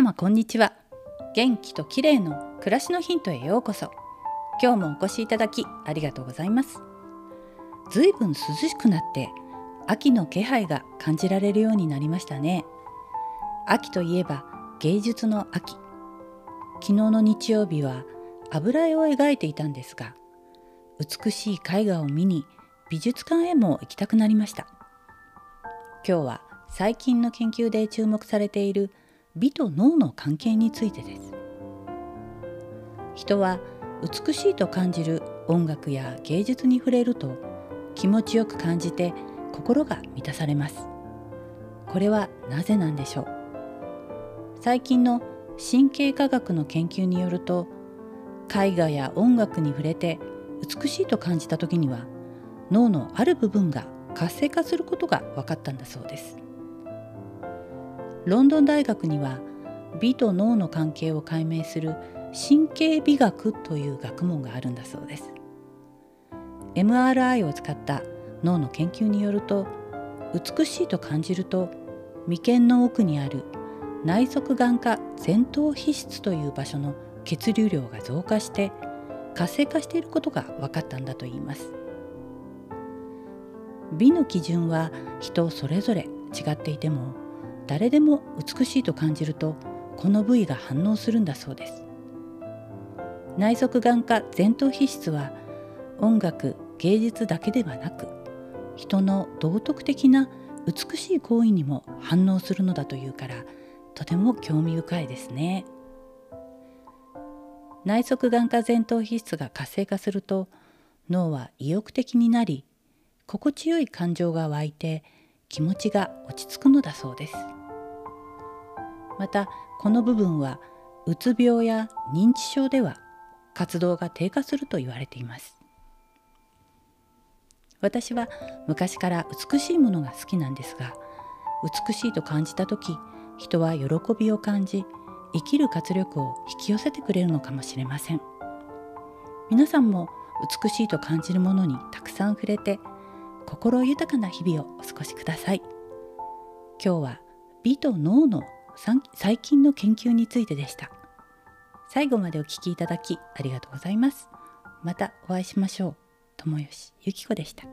様こんにちは。元気と綺麗の暮らしのヒントへようこそ。今日もお越しいただきありがとうございます。ずいぶん涼しくなって秋の気配が感じられるようになりましたね。秋といえば芸術の秋。昨日の日曜日は油絵を描いていたんですが美しい絵画を見に美術館へも行きたくなりました。今日は最近の研究で注目されている美と脳の関係についてです。人は美しいと感じる音楽や芸術に触れると気持ちよく感じて心が満たされます。これはなぜなんでしょう？最近の神経科学の研究によると絵画や音楽に触れて美しいと感じた時には脳のある部分が活性化することが分かったんだそうです。ロンドン大学には美と脳の関係を解明する神経美学という学問があるんだそうです。MRI を使った脳の研究によると美しいと感じると眉間の奥にある内側眼科前頭皮質という場所の血流量が増加して活性化していることが分かったんだといいます。美の基準は人それぞれ違っていても誰でも美しいと感じるとこの部位が反応するんだそうです内側眼科前頭皮質は音楽芸術だけではなく人の道徳的な美しい行為にも反応するのだというからとても興味深いですね内側眼科前頭皮質が活性化すると脳は意欲的になり心地よい感情が湧いて気持ちが落ち着くのだそうです。またこの部分はうつ病や認知症では活動が低下すると言われています。私は昔から美しいものが好きなんですが美しいと感じた時人は喜びを感じ生きる活力を引き寄せてくれるのかもしれません。皆さんも美しいと感じるものにたくさん触れて心豊かな日々をお過ごしください。今日は美と脳の最近の研究についてでした。最後までお聞きいただきありがとうございます。またお会いしましょう。友吉ゆき子でした。